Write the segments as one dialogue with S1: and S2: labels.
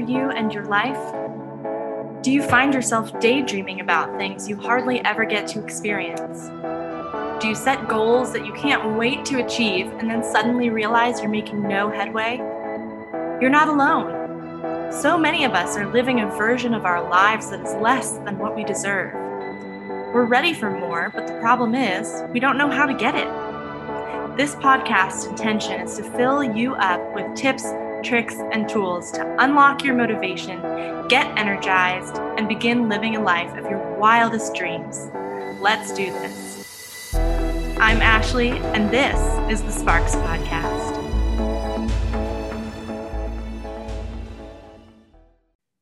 S1: you and your life? Do you find yourself daydreaming about things you hardly ever get to experience? Do you set goals that you can't wait to achieve and then suddenly realize you're making no headway? You're not alone. So many of us are living a version of our lives that is less than what we deserve. We're ready for more, but the problem is we don't know how to get it. This podcast's intention is to fill you up with tips, tricks, and tools to unlock your motivation, get energized, and begin living a life of your wildest dreams. Let's do this. I'm Ashley, and this is the Sparks Podcast.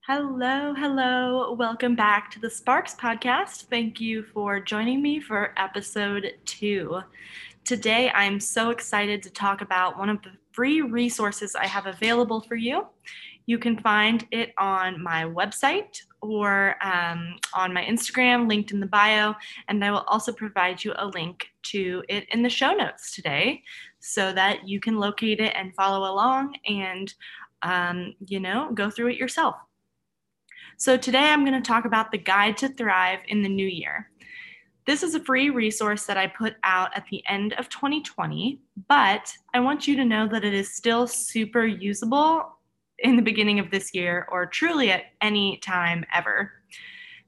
S1: Hello, hello. Welcome back to the Sparks Podcast. Thank you for joining me for episode two. Today, I'm so excited to talk about one of the free resources I have available for you. You can find it on my website or um, on my Instagram, linked in the bio, and I will also provide you a link to it in the show notes today so that you can locate it and follow along and, um, you know, go through it yourself. So, today I'm going to talk about the guide to thrive in the new year. This is a free resource that I put out at the end of 2020, but I want you to know that it is still super usable in the beginning of this year or truly at any time ever.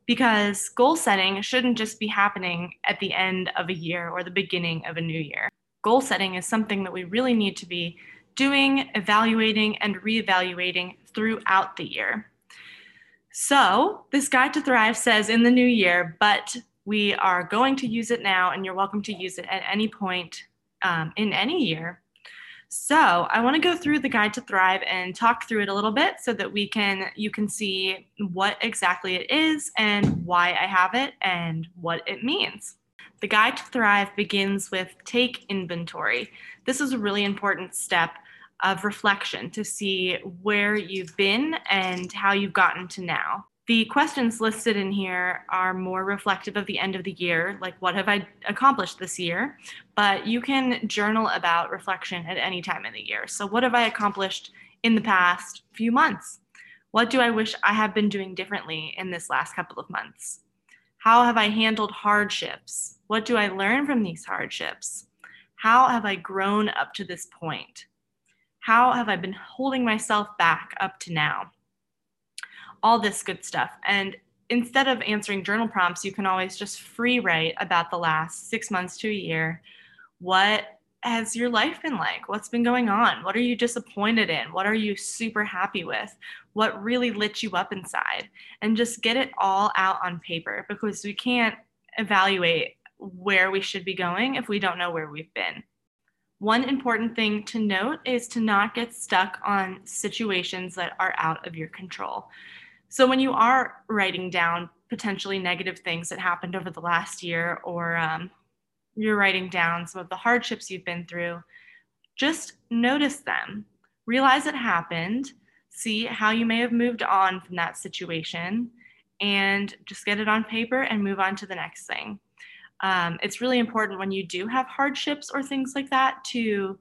S1: Because goal setting shouldn't just be happening at the end of a year or the beginning of a new year. Goal setting is something that we really need to be doing, evaluating, and reevaluating throughout the year. So, this guide to thrive says in the new year, but we are going to use it now, and you're welcome to use it at any point um, in any year. So I want to go through the guide to thrive and talk through it a little bit so that we can you can see what exactly it is and why I have it and what it means. The guide to thrive begins with take inventory. This is a really important step of reflection to see where you've been and how you've gotten to now. The questions listed in here are more reflective of the end of the year, like what have I accomplished this year? But you can journal about reflection at any time in the year. So, what have I accomplished in the past few months? What do I wish I have been doing differently in this last couple of months? How have I handled hardships? What do I learn from these hardships? How have I grown up to this point? How have I been holding myself back up to now? All this good stuff. And instead of answering journal prompts, you can always just free write about the last six months to a year. What has your life been like? What's been going on? What are you disappointed in? What are you super happy with? What really lit you up inside? And just get it all out on paper because we can't evaluate where we should be going if we don't know where we've been. One important thing to note is to not get stuck on situations that are out of your control. So when you are writing down potentially negative things that happened over the last year, or um, you're writing down some of the hardships you've been through, just notice them. Realize it happened. See how you may have moved on from that situation, and just get it on paper and move on to the next thing. Um, it's really important when you do have hardships or things like that to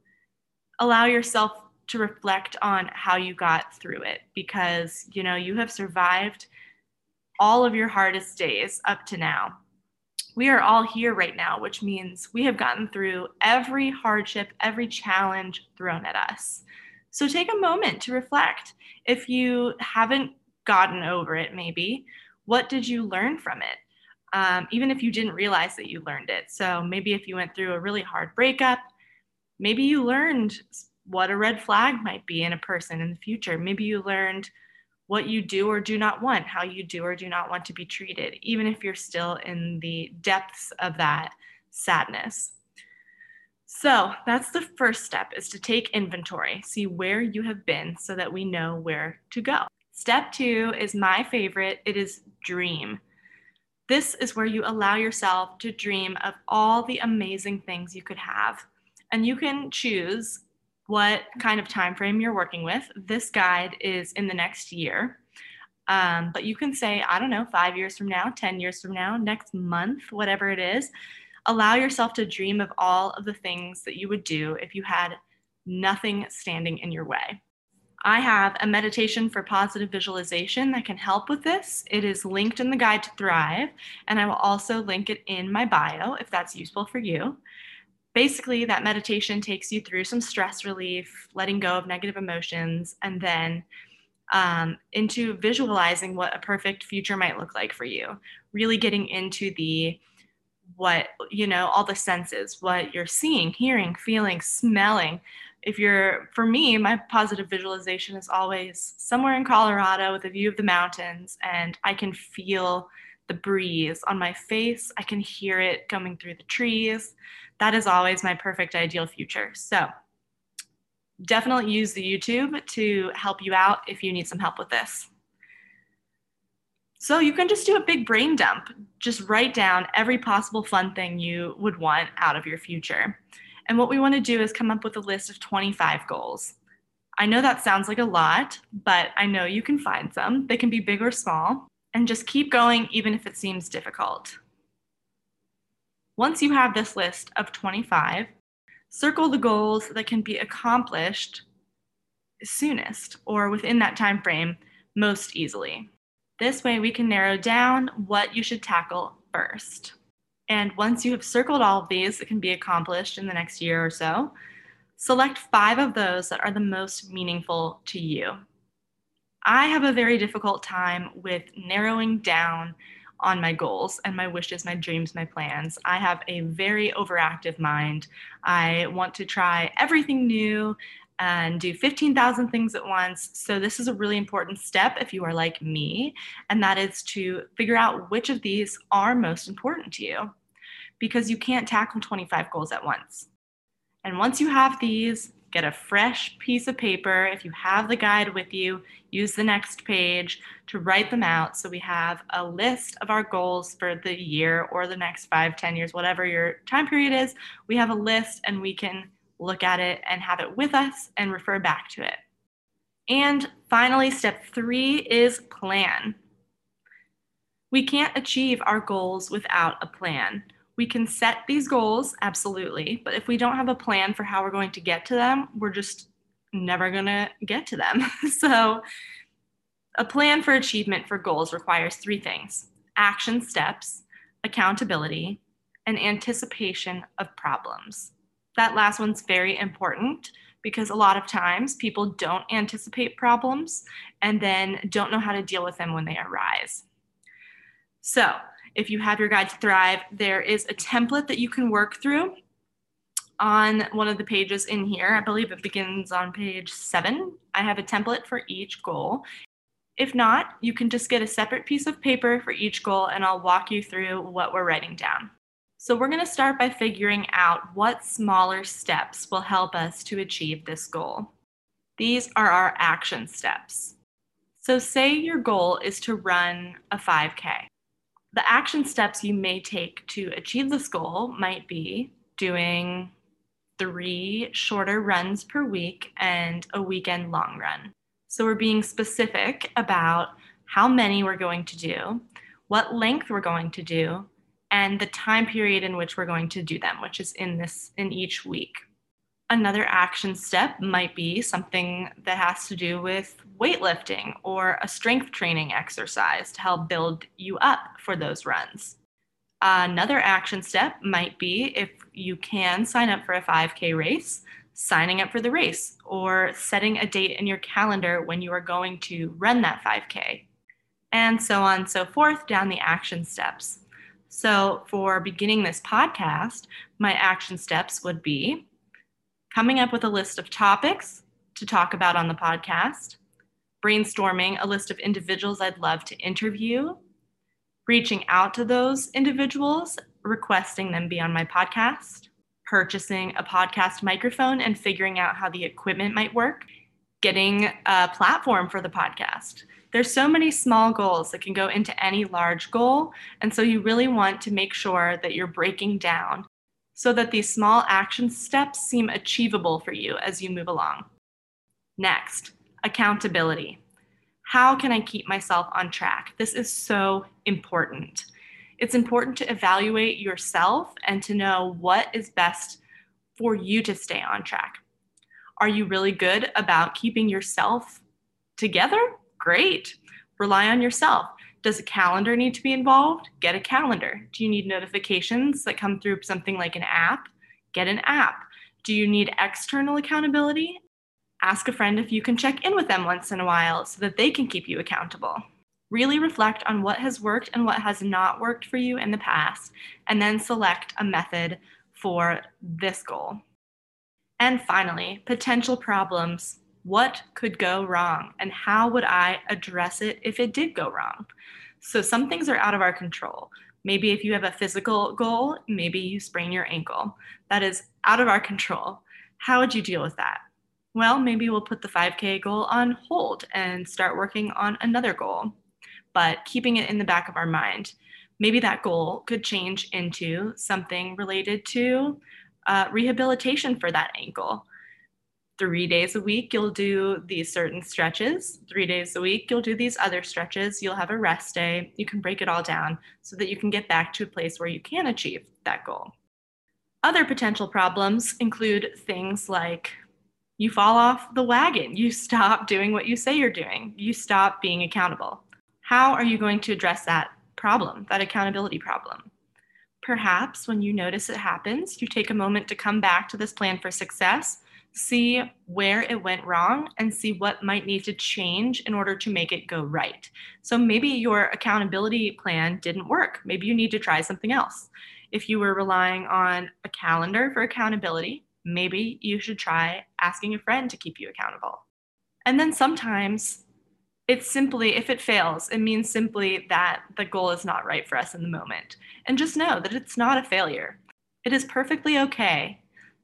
S1: allow yourself to reflect on how you got through it because you know you have survived all of your hardest days up to now. We are all here right now, which means we have gotten through every hardship, every challenge thrown at us. So take a moment to reflect. If you haven't gotten over it, maybe, what did you learn from it? Um, even if you didn't realize that you learned it. So maybe if you went through a really hard breakup, maybe you learned what a red flag might be in a person in the future. Maybe you learned what you do or do not want, how you do or do not want to be treated, even if you're still in the depths of that sadness. So that's the first step is to take inventory, see where you have been so that we know where to go. Step two is my favorite. It is dream. This is where you allow yourself to dream of all the amazing things you could have. And you can choose what kind of time frame you're working with. This guide is in the next year. Um, but you can say, I don't know, five years from now, 10 years from now, next month, whatever it is. Allow yourself to dream of all of the things that you would do if you had nothing standing in your way. I have a meditation for positive visualization that can help with this. It is linked in the Guide to Thrive, and I will also link it in my bio if that's useful for you. Basically, that meditation takes you through some stress relief, letting go of negative emotions, and then um, into visualizing what a perfect future might look like for you. Really getting into the what, you know, all the senses, what you're seeing, hearing, feeling, smelling. If you're, for me, my positive visualization is always somewhere in Colorado with a view of the mountains, and I can feel the breeze on my face. I can hear it coming through the trees. That is always my perfect ideal future. So, definitely use the YouTube to help you out if you need some help with this. So you can just do a big brain dump. Just write down every possible fun thing you would want out of your future. And what we want to do is come up with a list of 25 goals. I know that sounds like a lot, but I know you can find some. They can be big or small, and just keep going even if it seems difficult. Once you have this list of 25, circle the goals that can be accomplished soonest or within that time frame most easily. This way we can narrow down what you should tackle first. And once you have circled all of these that can be accomplished in the next year or so, select five of those that are the most meaningful to you. I have a very difficult time with narrowing down on my goals and my wishes, my dreams, my plans. I have a very overactive mind. I want to try everything new and do 15,000 things at once. So, this is a really important step if you are like me, and that is to figure out which of these are most important to you because you can't tackle 25 goals at once. And once you have these, get a fresh piece of paper. If you have the guide with you, use the next page to write them out. So we have a list of our goals for the year or the next five, ten years, whatever your time period is. We have a list and we can look at it and have it with us and refer back to it. And finally, step three is plan. We can't achieve our goals without a plan. We can set these goals, absolutely, but if we don't have a plan for how we're going to get to them, we're just never going to get to them. so, a plan for achievement for goals requires three things action steps, accountability, and anticipation of problems that last one's very important because a lot of times people don't anticipate problems and then don't know how to deal with them when they arise. So, if you have your guide to thrive, there is a template that you can work through on one of the pages in here. I believe it begins on page seven. I have a template for each goal. If not, you can just get a separate piece of paper for each goal and I'll walk you through what we're writing down. So we're going to start by figuring out what smaller steps will help us to achieve this goal. These are our action steps. So say your goal is to run a 5K. The action steps you may take to achieve this goal might be doing three shorter runs per week and a weekend long run. So we're being specific about how many we're going to do, what length we're going to do, and the time period in which we're going to do them, which is in this in each week. Another action step might be something that has to do with weightlifting or a strength training exercise to help build you up for those runs. Another action step might be if you can sign up for a 5K race, signing up for the race or setting a date in your calendar when you are going to run that 5K, and so on and so forth down the action steps. So, for beginning this podcast, my action steps would be coming up with a list of topics to talk about on the podcast, brainstorming a list of individuals I'd love to interview, reaching out to those individuals, requesting them be on my podcast, purchasing a podcast microphone and figuring out how the equipment might work, getting a platform for the podcast there's so many small goals that can go into any large goal. And so you really want to make sure that you're breaking down so that these small action steps seem achievable for you as you move along. Next, accountability. How can I keep myself on track? This is so important. It's important to evaluate yourself and to know what is best for you to stay on track. Are you really good about keeping yourself together? Great. Rely on yourself. Does a calendar need to be involved? Get a calendar. Do you need notifications that come through something like an app? Get an app. Do you need external accountability? Ask a friend if you can check in with them once in a while so that they can keep you accountable. Really reflect on what has worked and what has not worked for you in the past, and then select a method for this goal. And finally, potential problems. What could go wrong, and how would I address it if it did go wrong? So, some things are out of our control. Maybe if you have a physical goal, maybe you sprain your ankle. That is out of our control. How would you deal with that? Well, maybe we'll put the 5K goal on hold and start working on another goal but keeping it in the back of our mind. Maybe that goal could change into something related to uh, rehabilitation for that ankle. Three days a week, you'll do these certain stretches. Three days a week, you'll do these other stretches. You'll have a rest day. You can break it all down so that you can get back to a place where you can achieve that goal. Other potential problems include things like you fall off the wagon, you stop doing what you say you're doing, you stop being accountable. How are you going to address that problem, that accountability problem? Perhaps when you notice it happens, you take a moment to come back to this plan for success, see where it went wrong, and see what might need to change in order to make it go right. So maybe your accountability plan didn't work. Maybe you need to try something else. If you were relying on a calendar for accountability, maybe you should try asking a friend to keep you accountable. And then sometimes it's simply, if it fails, it means simply that the goal is not right for us in the moment. And just know that it's not a failure. It is perfectly okay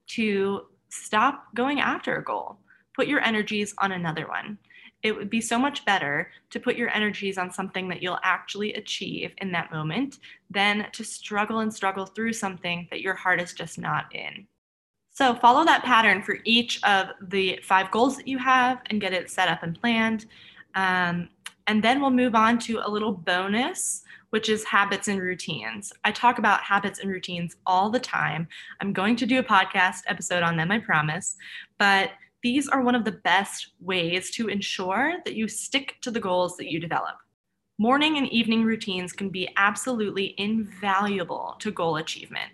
S1: to stop going after a goal. Put your energies on another one. It would be so much better to put your energies on something that you'll actually achieve in that moment than to struggle and struggle through something that your heart is just not in. So, follow that pattern for each of the five goals that you have and get it set up and planned. Um, and then we'll move on to a little bonus, which is habits and routines. I talk about habits and routines all the time. I'm going to do a podcast episode on them, I promise. But these are one of the best ways to ensure that you stick to the goals that you develop. Morning and evening routines can be absolutely invaluable to goal achievement.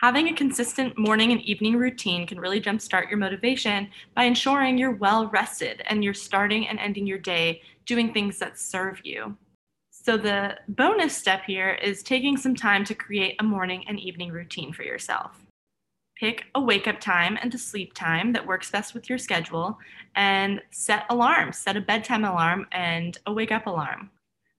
S1: Having a consistent morning and evening routine can really jumpstart your motivation by ensuring you're well rested and you're starting and ending your day doing things that serve you. So, the bonus step here is taking some time to create a morning and evening routine for yourself. Pick a wake up time and a sleep time that works best with your schedule and set alarms. Set a bedtime alarm and a wake up alarm.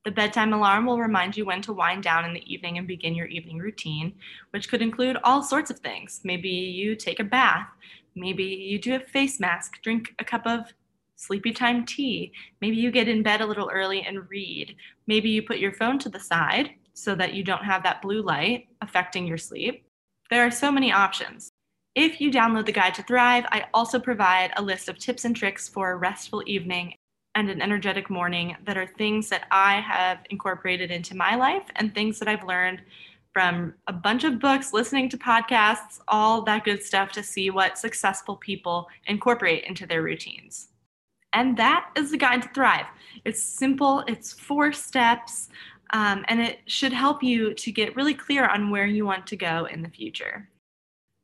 S1: The bedtime alarm will remind you when to wind down in the evening and begin your evening routine, which could include all sorts of things. Maybe you take a bath, maybe you do a face mask, drink a cup of sleepy time tea, maybe you get in bed a little early and read, maybe you put your phone to the side so that you don't have that blue light affecting your sleep. There are so many options. If you download the Guide to Thrive, I also provide a list of tips and tricks for a restful evening and an energetic morning that are things that I have incorporated into my life and things that I've learned from a bunch of books, listening to podcasts, all that good stuff to see what successful people incorporate into their routines. And that is the guide to thrive. It's simple, it's four steps, um, and it should help you to get really clear on where you want to go in the future.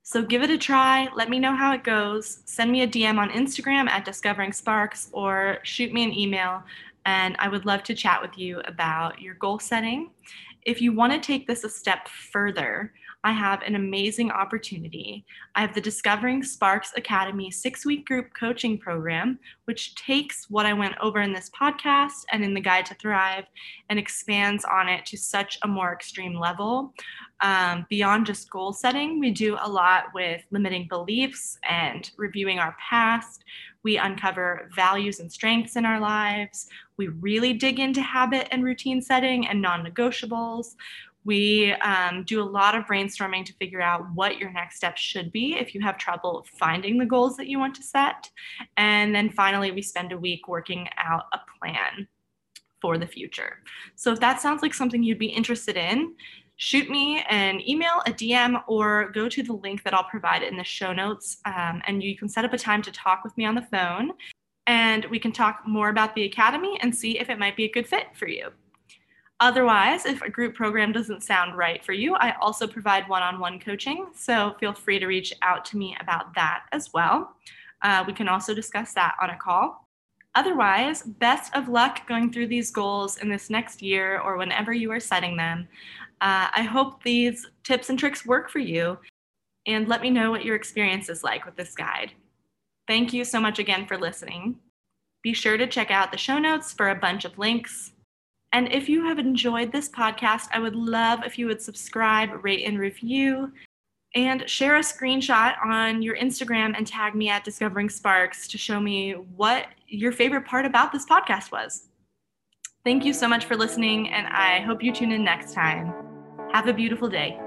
S1: So give it a try. Let me know how it goes. Send me a DM on Instagram at Discovering Sparks or shoot me an email, and I would love to chat with you about your goal setting. If you want to take this a step further, I have an amazing opportunity. I have the Discovering Sparks Academy six week group coaching program, which takes what I went over in this podcast and in the Guide to Thrive and expands on it to such a more extreme level. Um, beyond just goal setting, we do a lot with limiting beliefs and reviewing our past. We uncover values and strengths in our lives. We really dig into habit and routine setting and non negotiables. We um, do a lot of brainstorming to figure out what your next steps should be if you have trouble finding the goals that you want to set. And then finally, we spend a week working out a plan for the future. So if that sounds like something you'd be interested in, shoot me an email, a DM, or go to the link that I'll provide in the show notes. Um, and you can set up a time to talk with me on the phone, and we can talk more about the Academy and see if it might be a good fit for you. Otherwise, if a group program doesn't sound right for you, I also provide one on one coaching. So feel free to reach out to me about that as well. Uh, we can also discuss that on a call. Otherwise, best of luck going through these goals in this next year or whenever you are setting them. Uh, I hope these tips and tricks work for you and let me know what your experience is like with this guide. Thank you so much again for listening. Be sure to check out the show notes for a bunch of links. And if you have enjoyed this podcast, I would love if you would subscribe, rate, and review, and share a screenshot on your Instagram and tag me at Discovering Sparks to show me what your favorite part about this podcast was. Thank you so much for listening, and I hope you tune in next time. Have a beautiful day.